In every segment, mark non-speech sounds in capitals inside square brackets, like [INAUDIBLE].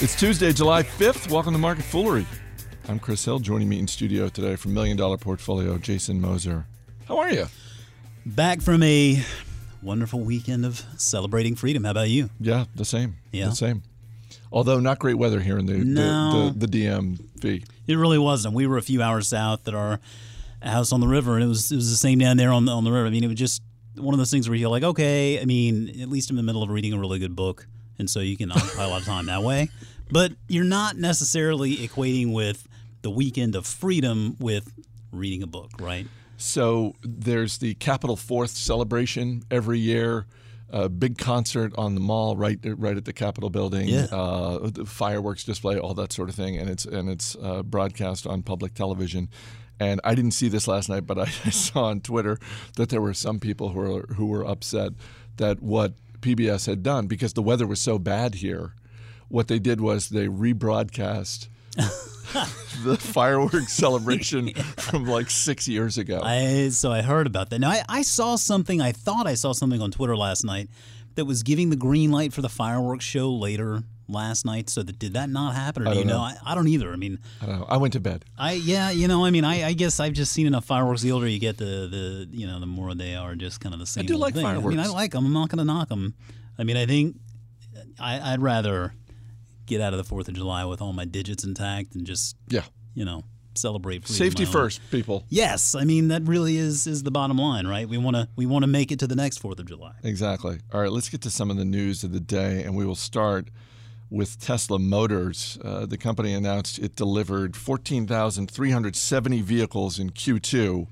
It's Tuesday, July 5th. Welcome to Market Foolery. I'm Chris Hill. Joining me in studio today from Million Dollar Portfolio, Jason Moser. How are you? Back from a wonderful weekend of celebrating freedom. How about you? Yeah, the same. Yeah. The same. Although not great weather here in the, No. the, the, the DMV. It really wasn't. We were a few hours south at our house on the river, and it was it was the same down there on the on the river. I mean, it was just one of those things where you're like, okay, I mean, at least I'm in the middle of reading a really good book, and so you can occupy a lot of time that way. But you're not necessarily equating with the weekend of freedom with reading a book, right? So there's the Capitol Fourth celebration every year. A big concert on the mall, right, right at the Capitol building. Yeah. Uh, the fireworks display, all that sort of thing, and it's and it's uh, broadcast on public television. And I didn't see this last night, but I [LAUGHS] saw on Twitter that there were some people who were who were upset that what PBS had done because the weather was so bad here. What they did was they rebroadcast [LAUGHS] the fireworks celebration [LAUGHS] from like six years ago. I so I heard about that. Now I, I saw something. I thought I saw something on Twitter last night that was giving the green light for the fireworks show later last night. So that did that not happen, or do you know? know. I, I don't either. I mean, I don't know. I went to bed. I yeah, you know, I mean, I, I guess I've just seen enough fireworks. The older you get, the the you know, the more they are just kind of the same. I do like thing. I mean, I like them. I'm not going to knock them. I mean, I think I, I'd rather get out of the Fourth of July with all my digits intact and just Yeah. you know celebrate Safety first, people. Yes, I mean that really is is the bottom line, right? We want to we want to make it to the next Fourth of July. Exactly. All right, let's get to some of the news of the day, and we will start with Tesla Motors. Uh, the company announced it delivered 14,370 vehicles in Q2.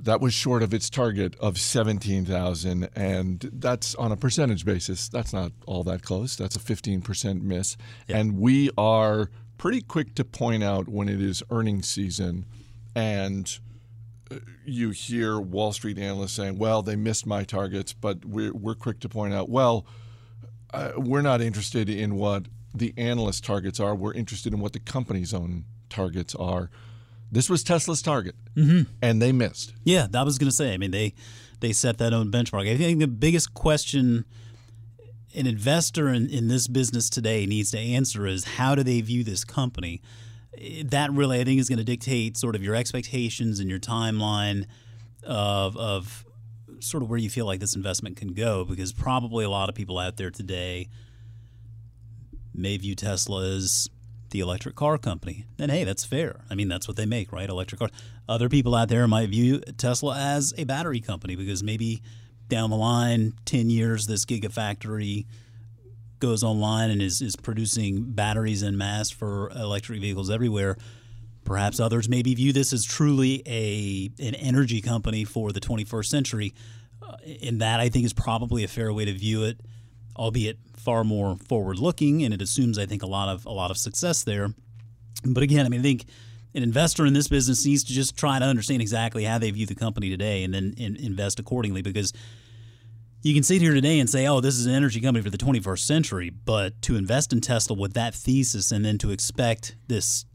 That was short of its target of 17,000, and that's on a percentage basis. That's not all that close. That's a 15% miss. And we are pretty quick to point out when it is earnings season and you hear Wall Street analysts saying, well, they missed my targets, but we're, we're quick to point out, well, uh, we're not interested in what the analyst targets are. We're interested in what the company's own targets are. This was Tesla's target, and they missed. Yeah, that was going to say. I mean, they they set that own benchmark. I think the biggest question an investor in, in this business today needs to answer is how do they view this company? That really, I think, is going to dictate sort of your expectations and your timeline of of sort of where you feel like this investment can go. Because probably a lot of people out there today may view Tesla as the electric car company. And hey, that's fair. I mean, that's what they make, right? Electric cars. Other people out there might view Tesla as a battery company because maybe down the line, 10 years, this gigafactory goes online and is, is producing batteries in mass for electric vehicles everywhere. Perhaps others maybe view this as truly a an energy company for the 21st century. Uh, and that I think is probably a fair way to view it, albeit far more forward looking, and it assumes I think a lot of a lot of success there. But again, I mean, I think an investor in this business needs to just try to understand exactly how they view the company today, and then in, invest accordingly. Because you can sit here today and say, "Oh, this is an energy company for the 21st century," but to invest in Tesla with that thesis and then to expect this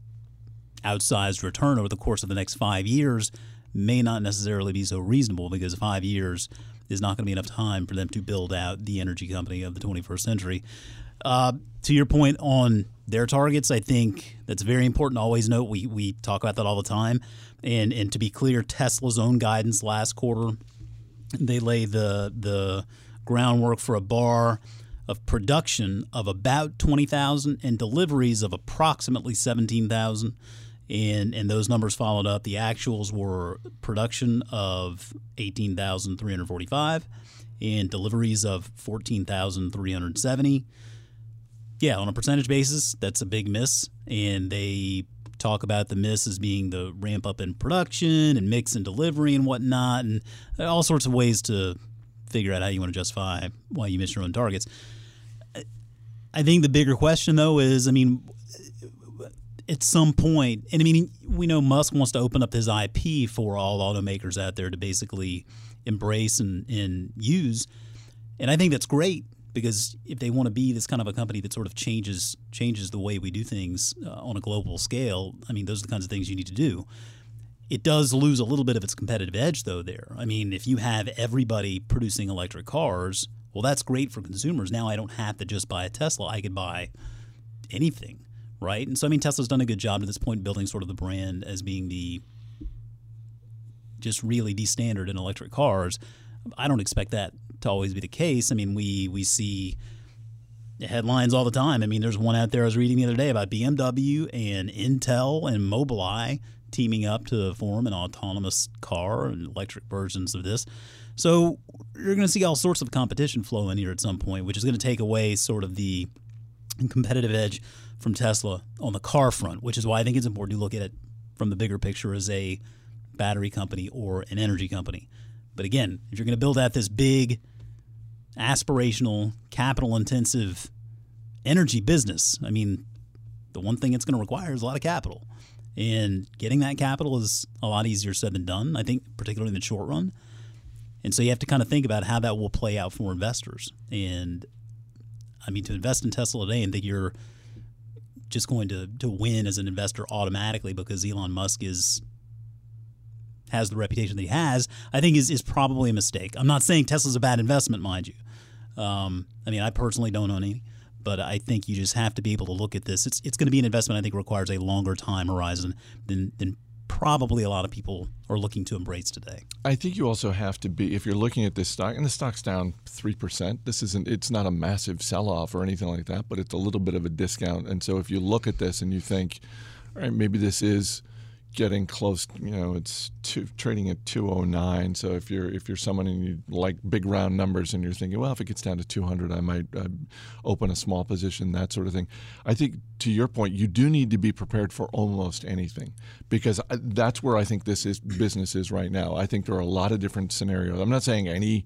outsized return over the course of the next five years may not necessarily be so reasonable because five years is not going to be enough time for them to build out the energy company of the 21st century. Uh, to your point on their targets, I think that's very important. to Always note we, we talk about that all the time. And and to be clear, Tesla's own guidance last quarter, they lay the the groundwork for a bar of production of about 20,000 and deliveries of approximately 17,000 and and those numbers followed up. The actuals were production of 18,345 and deliveries of 14,370 yeah on a percentage basis that's a big miss. And they talk about the miss as being the ramp up in production and mix and delivery and whatnot and all sorts of ways to figure out how you want to justify why you miss your own targets. I think the bigger question, though, is I mean, at some point, and I mean, we know Musk wants to open up his IP for all automakers out there to basically embrace and, and use. And I think that's great because if they want to be this kind of a company that sort of changes changes the way we do things uh, on a global scale, I mean, those are the kinds of things you need to do. It does lose a little bit of its competitive edge, though. There, I mean, if you have everybody producing electric cars, well, that's great for consumers. Now I don't have to just buy a Tesla; I could buy anything, right? And so I mean, Tesla's done a good job to this point building sort of the brand as being the just really the standard in electric cars. I don't expect that to always be the case. I mean, we we see headlines all the time. I mean, there's one out there I was reading the other day about BMW and Intel and Mobileye teaming up to form an autonomous car and electric versions of this. So you're going to see all sorts of competition flow in here at some point, which is going to take away sort of the competitive edge from Tesla on the car front, which is why I think it's important to look at it from the bigger picture as a battery company or an energy company. But again, if you're going to build out this big, aspirational, capital intensive energy business, I mean, the one thing it's going to require is a lot of capital. And getting that capital is a lot easier said than done, I think, particularly in the short run. And so you have to kind of think about how that will play out for investors. And I mean, to invest in Tesla today and think you're just going to, to win as an investor automatically because Elon Musk is has the reputation that he has, I think is, is probably a mistake. I'm not saying Tesla's a bad investment, mind you. Um, I mean, I personally don't own any, but I think you just have to be able to look at this. It's it's going to be an investment I think requires a longer time horizon than than probably a lot of people are looking to embrace today. I think you also have to be if you're looking at this stock and the stock's down 3%. This isn't it's not a massive sell-off or anything like that, but it's a little bit of a discount. And so if you look at this and you think all right, maybe this is getting close. You know, it's two, trading at 209. So if you're if you're someone and you like big round numbers and you're thinking, well, if it gets down to 200, I might uh, open a small position, that sort of thing. I think to your point, you do need to be prepared for almost anything because that's where I think this is business is right now. I think there are a lot of different scenarios. I'm not saying any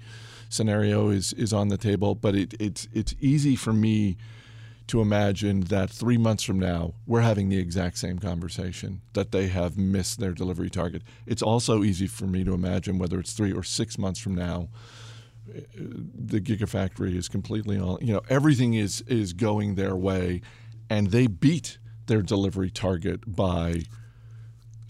scenario is is on the table, but it, it's it's easy for me to imagine that three months from now, we're having the exact same conversation that they have missed their delivery target. It's also easy for me to imagine whether it's three or six months from now, eh, the Gigafactory is completely on, you know, everything is, is going their way and they beat their delivery target by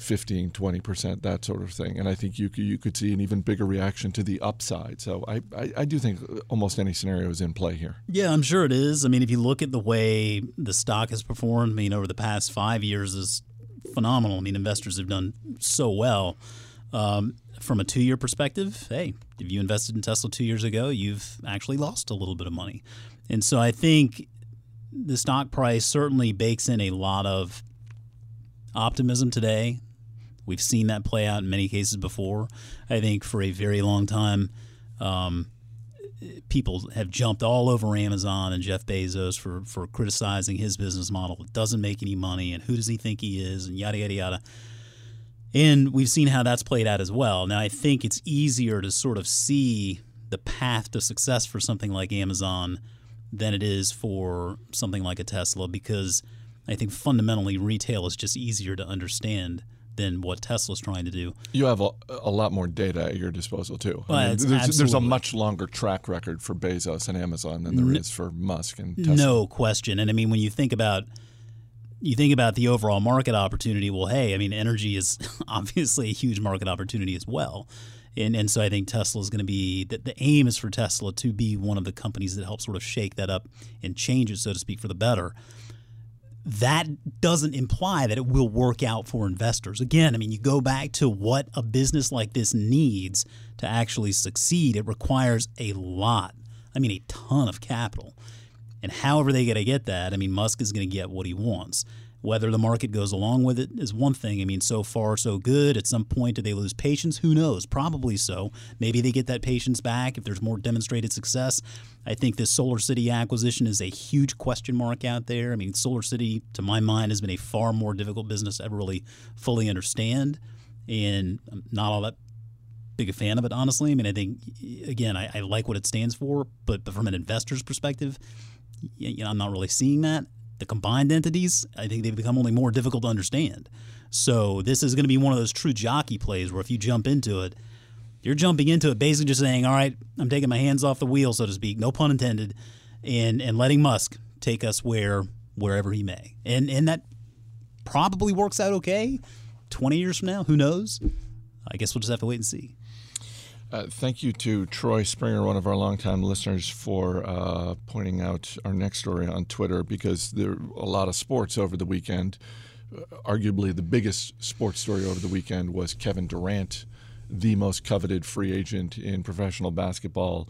15, 20%, that sort of thing. And I think you could, you could see an even bigger reaction to the upside. So I, I, I, do think almost any scenario is in play here. Yeah, I'm sure it is. I mean, if you look at the way the stock has performed, I mean, over the past five years is phenomenal. I mean, investors have done so well. Um, from a two year perspective, hey, if you invested in Tesla two years ago, you've actually lost a little bit of money. And so I think the stock price certainly bakes in a lot of optimism today. We've seen that play out in many cases before. I think for a very long time, um, people have jumped all over Amazon and Jeff Bezos for, for criticizing his business model. It doesn't make any money, and who does he think he is, and yada, yada, yada. And we've seen how that's played out as well. Now, I think it's easier to sort of see the path to success for something like Amazon than it is for something like a Tesla because – I think fundamentally retail is just easier to understand than what Tesla's trying to do. You have a, a lot more data at your disposal too. I mean, there's, there's, a much longer track record for Bezos and Amazon than there is for Musk and Tesla. No question. And I mean, when you think about you think about the overall market opportunity, well, hey, I mean, energy is [LAUGHS] obviously a huge market opportunity as well. And, and so I think Tesla is going to be the, the aim is for Tesla to be one of the companies that helps sort of shake that up and change it, so to speak, for the better that doesn't imply that it will work out for investors. Again, I mean, you go back to what a business like this needs to actually succeed, it requires a lot. I mean, a ton of capital. And however they got to get that, I mean, Musk is going to get what he wants. Whether the market goes along with it is one thing. I mean, so far, so good. At some point, do they lose patience? Who knows? Probably so. Maybe they get that patience back if there's more demonstrated success. I think this Solar City acquisition is a huge question mark out there. I mean, Solar City, to my mind, has been a far more difficult business to ever really fully understand. And I'm not all that big a fan of it, honestly. I mean, I think, again, I, I like what it stands for, but, but from an investor's perspective, you know, I'm not really seeing that the combined entities, I think they become only more difficult to understand. So this is going to be one of those true jockey plays where if you jump into it, you're jumping into it basically just saying, "All right, I'm taking my hands off the wheel, so to speak, no pun intended, and and letting Musk take us where wherever he may." And and that probably works out okay. 20 years from now, who knows? I guess we'll just have to wait and see. Uh, thank you to Troy Springer, one of our longtime listeners, for uh, pointing out our next story on Twitter because there are a lot of sports over the weekend. Uh, arguably, the biggest sports story over the weekend was Kevin Durant, the most coveted free agent in professional basketball,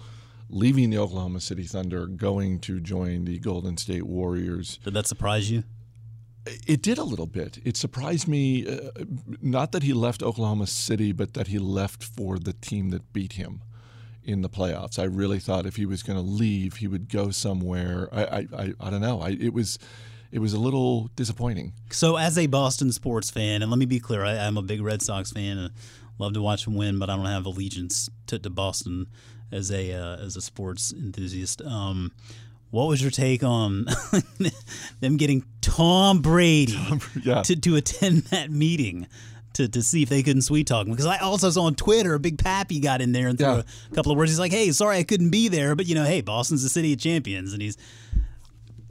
leaving the Oklahoma City Thunder, going to join the Golden State Warriors. Did that surprise you? It did a little bit. It surprised me, uh, not that he left Oklahoma City, but that he left for the team that beat him in the playoffs. I really thought if he was going to leave, he would go somewhere. I, I, I, I don't know. I, it was, it was a little disappointing. So, as a Boston sports fan, and let me be clear, I, am a big Red Sox fan and love to watch them win, but I don't have allegiance to, to Boston as a uh, as a sports enthusiast. Um, what was your take on [LAUGHS] them getting Tom Brady Tom, yeah. to, to attend that meeting? To, to see if they couldn't sweet talk him because I also saw on Twitter a Big Papi got in there and threw yeah. a couple of words. He's like, "Hey, sorry I couldn't be there, but you know, hey, Boston's the city of champions," and he's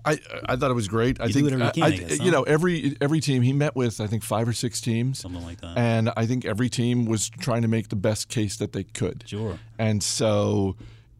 I, I thought it was great. I think you, can, I, I guess, huh? you know every every team he met with I think five or six teams something like that, and I think every team was trying to make the best case that they could. Sure. And so,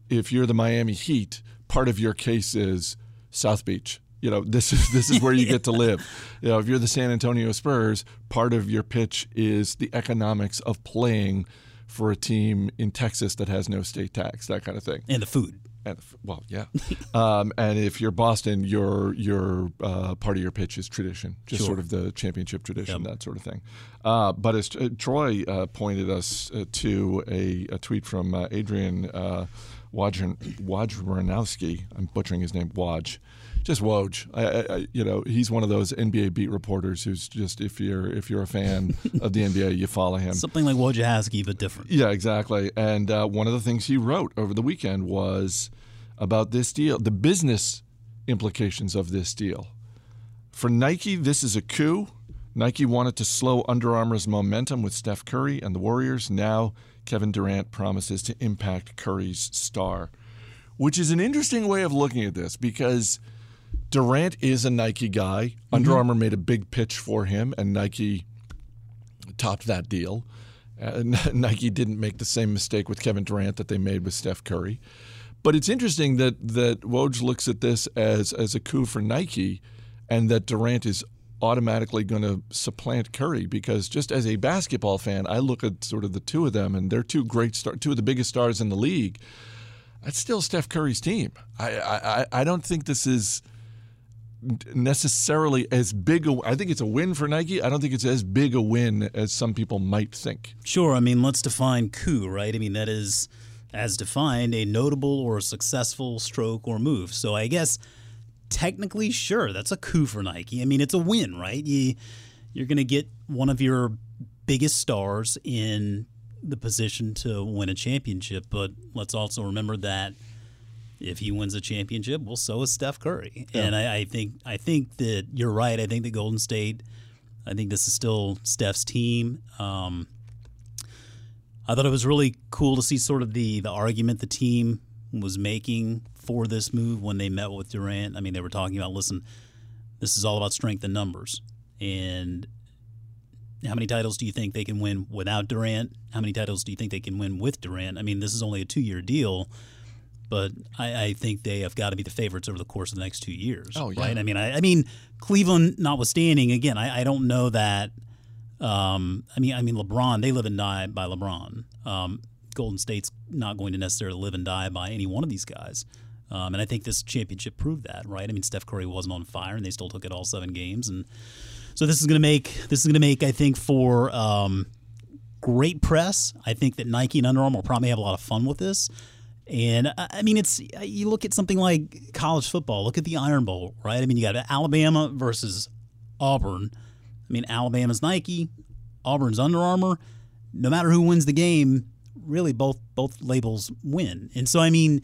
if you're the Miami Heat, part of your case is South Beach. You know, this is this is where you get to [LAUGHS] live. You know, if you're the San Antonio Spurs, part of your pitch is the economics of playing for a team in Texas that has no state tax, that kind of thing. And the food. And well, yeah. [LAUGHS] um, and if you're Boston, your your uh, part of your pitch is tradition, just sure. sort of the championship tradition, yep. that sort of thing. Uh, but as uh, Troy uh, pointed us uh, to a, a, tweet from uh, Adrian Wojnarowski. I'm butchering his name. Woj, just Woj. I, I, you know, he's one of those NBA beat reporters who's just if you're if you're a fan [LAUGHS] of the NBA, you follow him. Something like Wojciechowski, but different. Yeah, exactly. And uh, one of the things he wrote over the weekend was about this deal, the business implications of this deal. For Nike, this is a coup. Nike wanted to slow Under Armour's momentum with Steph Curry and the Warriors. Now Kevin Durant promises to impact Curry's star, which is an interesting way of looking at this because Durant is a Nike guy. Mm-hmm. Under Armour made a big pitch for him, and Nike topped that deal. Uh, [LAUGHS] Nike didn't make the same mistake with Kevin Durant that they made with Steph Curry. But it's interesting that that Woj looks at this as as a coup for Nike, and that Durant is automatically going to supplant Curry because just as a basketball fan, I look at sort of the two of them and they're two great stars, two of the biggest stars in the league. That's still Steph Curry's team. I I, I don't think this is necessarily as big a I think it's a win for Nike. I don't think it's as big a win as some people might think. Sure, I mean, let's define coup, right? I mean, that is as defined a notable or successful stroke or move. So I guess technically, sure, that's a coup for Nike. I mean, it's a win, right? You you're going to get one of your biggest stars in the position to win a championship, but let's also remember that if he wins a championship, well, so is Steph Curry. Yeah. And I, I, think I think that you're right. I think that Golden State. I think this is still Steph's team. Um, I thought it was really cool to see sort of the the argument the team was making for this move when they met with Durant. I mean, they were talking about, listen, this is all about strength and numbers. And how many titles do you think they can win without Durant? How many titles do you think they can win with Durant? I mean, this is only a two year deal, but I, I, think they have got to be the favorites over the course of the next two years. Oh, yeah. Right? I mean, I, I mean, Cleveland notwithstanding, again, I, I don't know that. Um, I mean, I mean, LeBron, they live and die by LeBron. Um, Golden State's not going to necessarily live and die by any one of these guys. Um, and I think this championship proved that, right? I mean, Steph Curry wasn't on fire, and they still took it all seven games, and so this is going to make this is going to make I think for um, great press. I think that Nike and Under Armour will probably have a lot of fun with this. And I mean, it's you look at something like college football. Look at the Iron Bowl, right? I mean, you got Alabama versus Auburn. I mean, Alabama's Nike, Auburn's Under Armour. No matter who wins the game, really both both labels win. And so, I mean,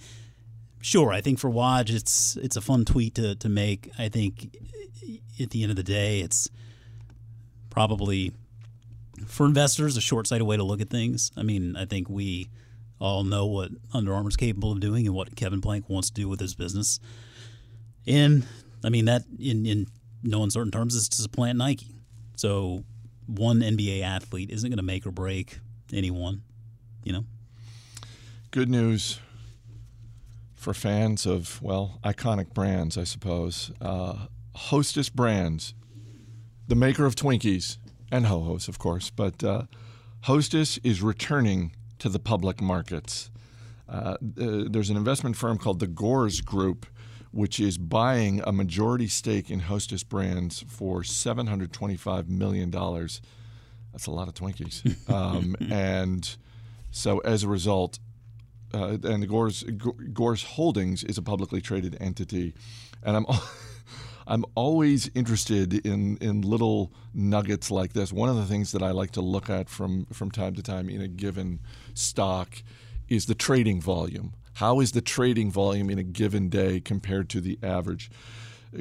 sure, I think for Woj, it's it's a fun tweet to to make. I think at the end of the day, it's probably for investors a short-sighted way to look at things. I mean, I think we all know what Under Armour is capable of doing and what Kevin Plank wants to do with his business. And I mean that in in no uncertain terms is to supplant Nike. So one NBA athlete isn't going to make or break anyone, you know. good news for fans of, well, iconic brands, I suppose. Uh, Hostess Brands, the maker of Twinkies and Ho Ho's, of course, but uh, Hostess is returning to the public markets. Uh, there's an investment firm called the Gores Group, which is buying a majority stake in Hostess Brands for $725 million. That's a lot of Twinkies. [LAUGHS] Um, and so as a result, uh, and Gores, Gores Holdings is a publicly traded entity. And I'm. [LAUGHS] I'm always interested in, in little nuggets like this. One of the things that I like to look at from, from time to time in a given stock is the trading volume. How is the trading volume in a given day compared to the average?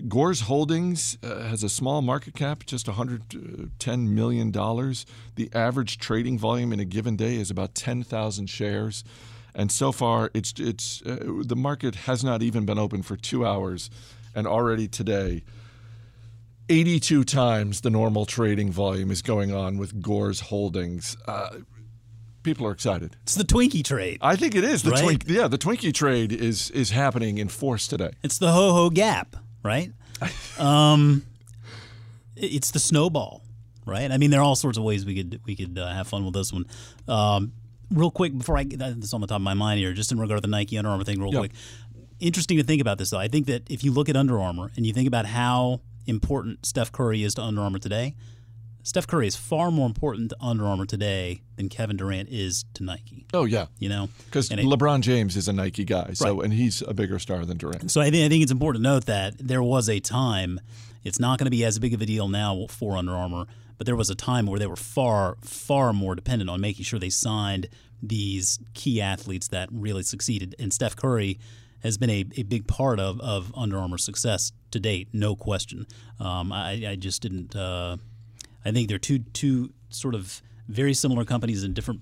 Gores Holdings uh, has a small market cap, just $110 million. The average trading volume in a given day is about 10,000 shares. And so far, it's, it's, uh, the market has not even been open for two hours and already today, 82 times the normal trading volume is going on with Gores Holdings. Uh, people are excited. It's the Twinkie trade. I think it is the right? Twink. Yeah, the Twinkie trade is is happening in force today. It's the ho ho gap, right? [LAUGHS] um, it's the snowball, right? I mean, there are all sorts of ways we could we could uh, have fun with this one. Um, real quick before I get this on the top of my mind here, just in regard to the Nike Under Armour thing, real quick interesting to think about this, though. I think that if you look at Under Armour and you think about how important Steph Curry is to Under Armour today, Steph Curry is far more important to Under Armour today than Kevin Durant is to Nike. Oh yeah, you know, because LeBron James is a Nike guy, so right. and he's a bigger star than Durant. So I think I think it's important to note that there was a time. It's not going to be as big of a deal now for Under Armour, but there was a time where they were far far more dependent on making sure they signed these key athletes that really succeeded. And Steph Curry has been a, a big part of, of Under Armour's success to date, no question. Um, I, I, just didn't. Uh, I think they're two two sort of very similar companies in different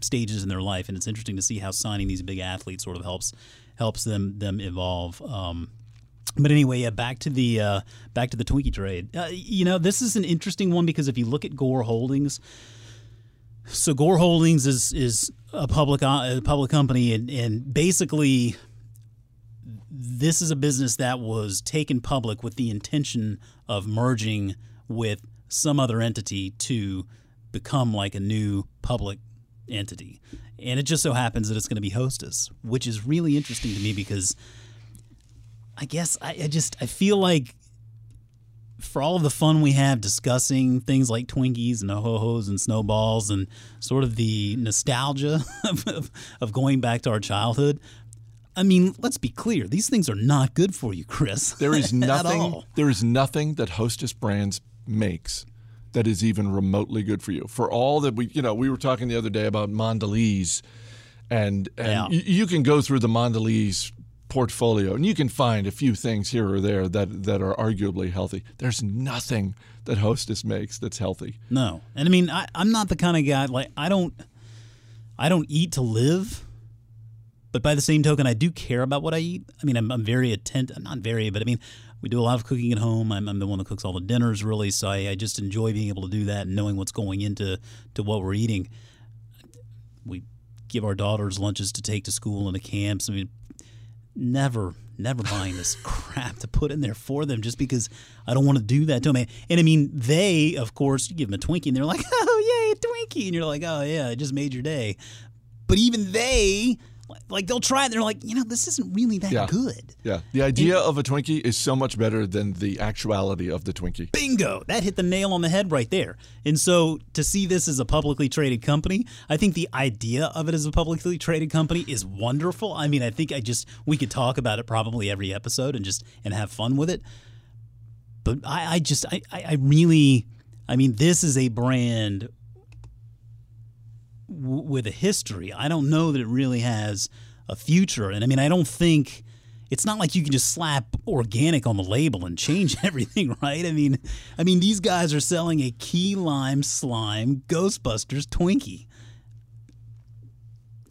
stages in their life, and it's interesting to see how signing these big athletes sort of helps helps them them evolve. Um, but anyway, yeah, back to the uh, back to the Twinkie trade. Uh, you know, this is an interesting one because if you look at Gore Holdings, so Gore Holdings is is a public uh, a public company, and, and basically this is a business that was taken public with the intention of merging with some other entity to become like a new public entity. And it just so happens that it's going to be Hostess, which is really interesting to me because I guess I, I just I feel like for all of the fun we have discussing things like Twinkies and ho-hos and snowballs and sort of the nostalgia [LAUGHS] of, of, going back to our childhood, I mean, let's be clear. These things are not good for you, Chris. [LAUGHS] There is [LAUGHS] nothing. there is nothing that Hostess Brands makes that is even remotely good for you. For all that we, you know, we were talking the other day about Mondelez, and and yeah. you, you can go through the Mondelez portfolio and you can find a few things here or there that that are arguably healthy. There's nothing that Hostess makes that's healthy. No, and I mean, I, I'm not the kind of guy like I don't, I don't eat to live. But by the same token, I do care about what I eat. I mean, I'm, I'm very attentive. Not very, but I mean, we do a lot of cooking at home. I'm, I'm the one that cooks all the dinners, really. So I, I, just enjoy being able to do that and knowing what's going into to what we're eating. We give our daughters lunches to take to school and to camps. I mean, never, never buying this [LAUGHS] crap to put in there for them just because I don't want to do that to them. And I mean, they, of course, you give them a Twinkie and they're like, [LAUGHS] oh, yay, Twinkie. And you're like, oh, yeah, it just made your day. But even they like they'll try it. They're like, you know, this isn't really that yeah. good. Yeah. The idea and, of a Twinkie is so much better than the actuality of the Twinkie. Bingo. That hit the nail on the head right there. And so to see this as a publicly traded company, I think the idea of it as a publicly traded company is wonderful. I mean, I think I just we could talk about it probably every episode and just and have fun with it. But I, I just I, I really I mean, this is a brand w- with a history. I don't know that it really has a future. And I mean, I don't think it's not like you can just slap organic on the label and change [LAUGHS] everything, right? I mean, I mean these guys are selling a key lime slime Ghostbusters Twinkie.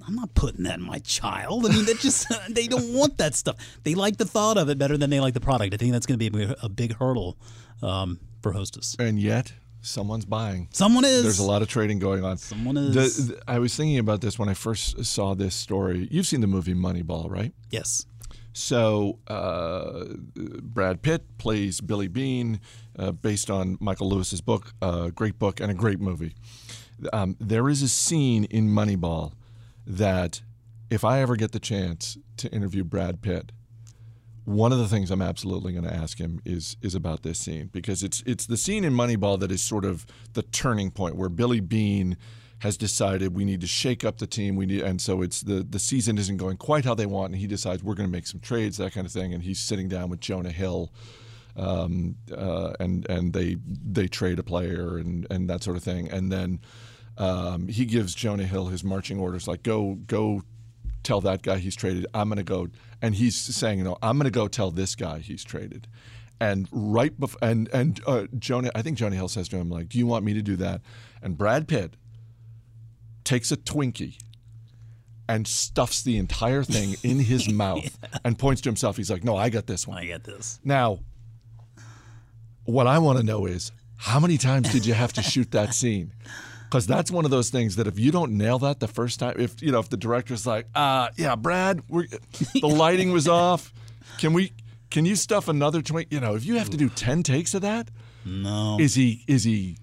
I'm not putting that in my child. I mean, that just [LAUGHS] they don't want that stuff. They like the thought of it better than they like the product. I think that's going to be a, big hurdle um, for Hostess. And yet, Someone's buying. Someone is. There's a lot of trading going on. Someone is. The, the, I was thinking about this when I first saw this story. You've seen the movie Moneyball, right? yes. So uh, Brad Pitt plays Billy Beane, uh, based on Michael Lewis's book, a great book and a great movie. Um, there is a scene in Moneyball that, if I ever get the chance to interview Brad Pitt, one of the things I'm absolutely going to ask him is is about this scene because it's it's the scene in Moneyball that is sort of the turning point where Billy Beane has decided we need to shake up the team. We need, and so it's the the season isn't going quite how they want, and he decides we're going to make some trades, that kind of thing. And he's sitting down with Jonah Hill, um, uh, and and they they trade a player and and that sort of thing. And then um, he gives Jonah Hill his marching orders, like go go tell that guy he's traded. I'm going to go, and he's saying, you know, I'm going to go tell this guy he's traded. And right before, and and uh, Jonah, I think Jonah Hill says to him, like, "Do you want me to do that?" And Brad Pitt takes a Twinkie and stuffs the entire thing [LAUGHS] in his mouth and points to himself. He's like, "No, I got this one." I get this. Now, what I want to know is how many times did you have to shoot that scene? Because that's one of those things that if you don't nail that the first time, if you know, if the director's like, uh, yeah, Brad, we're, [LAUGHS] the lighting was off. Can we? Can you stuff another Twinkie? You know, if you have to do ten takes of that, No. is he is he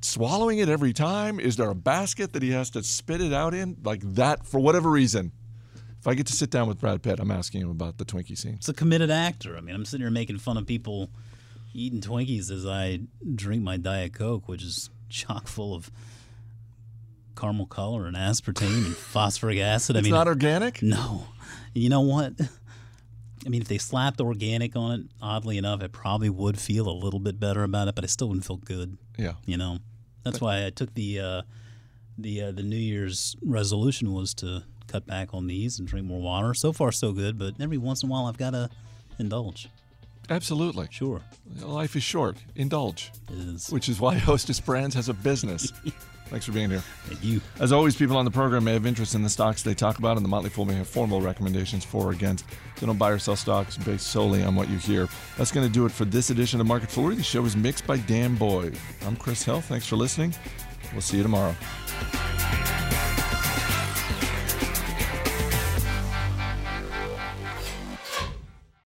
swallowing it every time? Is there a basket that he has to spit it out in like that for whatever reason? If I get to sit down with Brad Pitt, I'm asking him about the Twinkie scene. It's a committed actor. I mean, I'm sitting here making fun of people eating Twinkies as I drink my Diet Coke, which is chock full of caramel color and aspartame and [LAUGHS] phosphoric acid. I It's mean, not organic. no. You know what? I mean, if they slapped organic on it, oddly enough, I probably would feel a little bit better about it, but I still wouldn't feel good. Yeah. You know, that's why I took the uh, the uh, the New Year's resolution was to cut back on these and drink more water. So far, so good, but every once in a while, I've got to indulge. Absolutely. Sure, Life is short. Indulge, it is. which is why [LAUGHS] Hostess Brands has a business. [LAUGHS] Thanks for being here. Thank you. As always, people on the program may have interest in the stocks they talk about, and the Motley Fool may have formal recommendations for or against. So don't buy or sell stocks based solely on what you hear. That's going to do it for this edition of Market Foolery. The show is mixed by Dan Boyd. I'm Chris Hill. Thanks for listening. We'll see you tomorrow.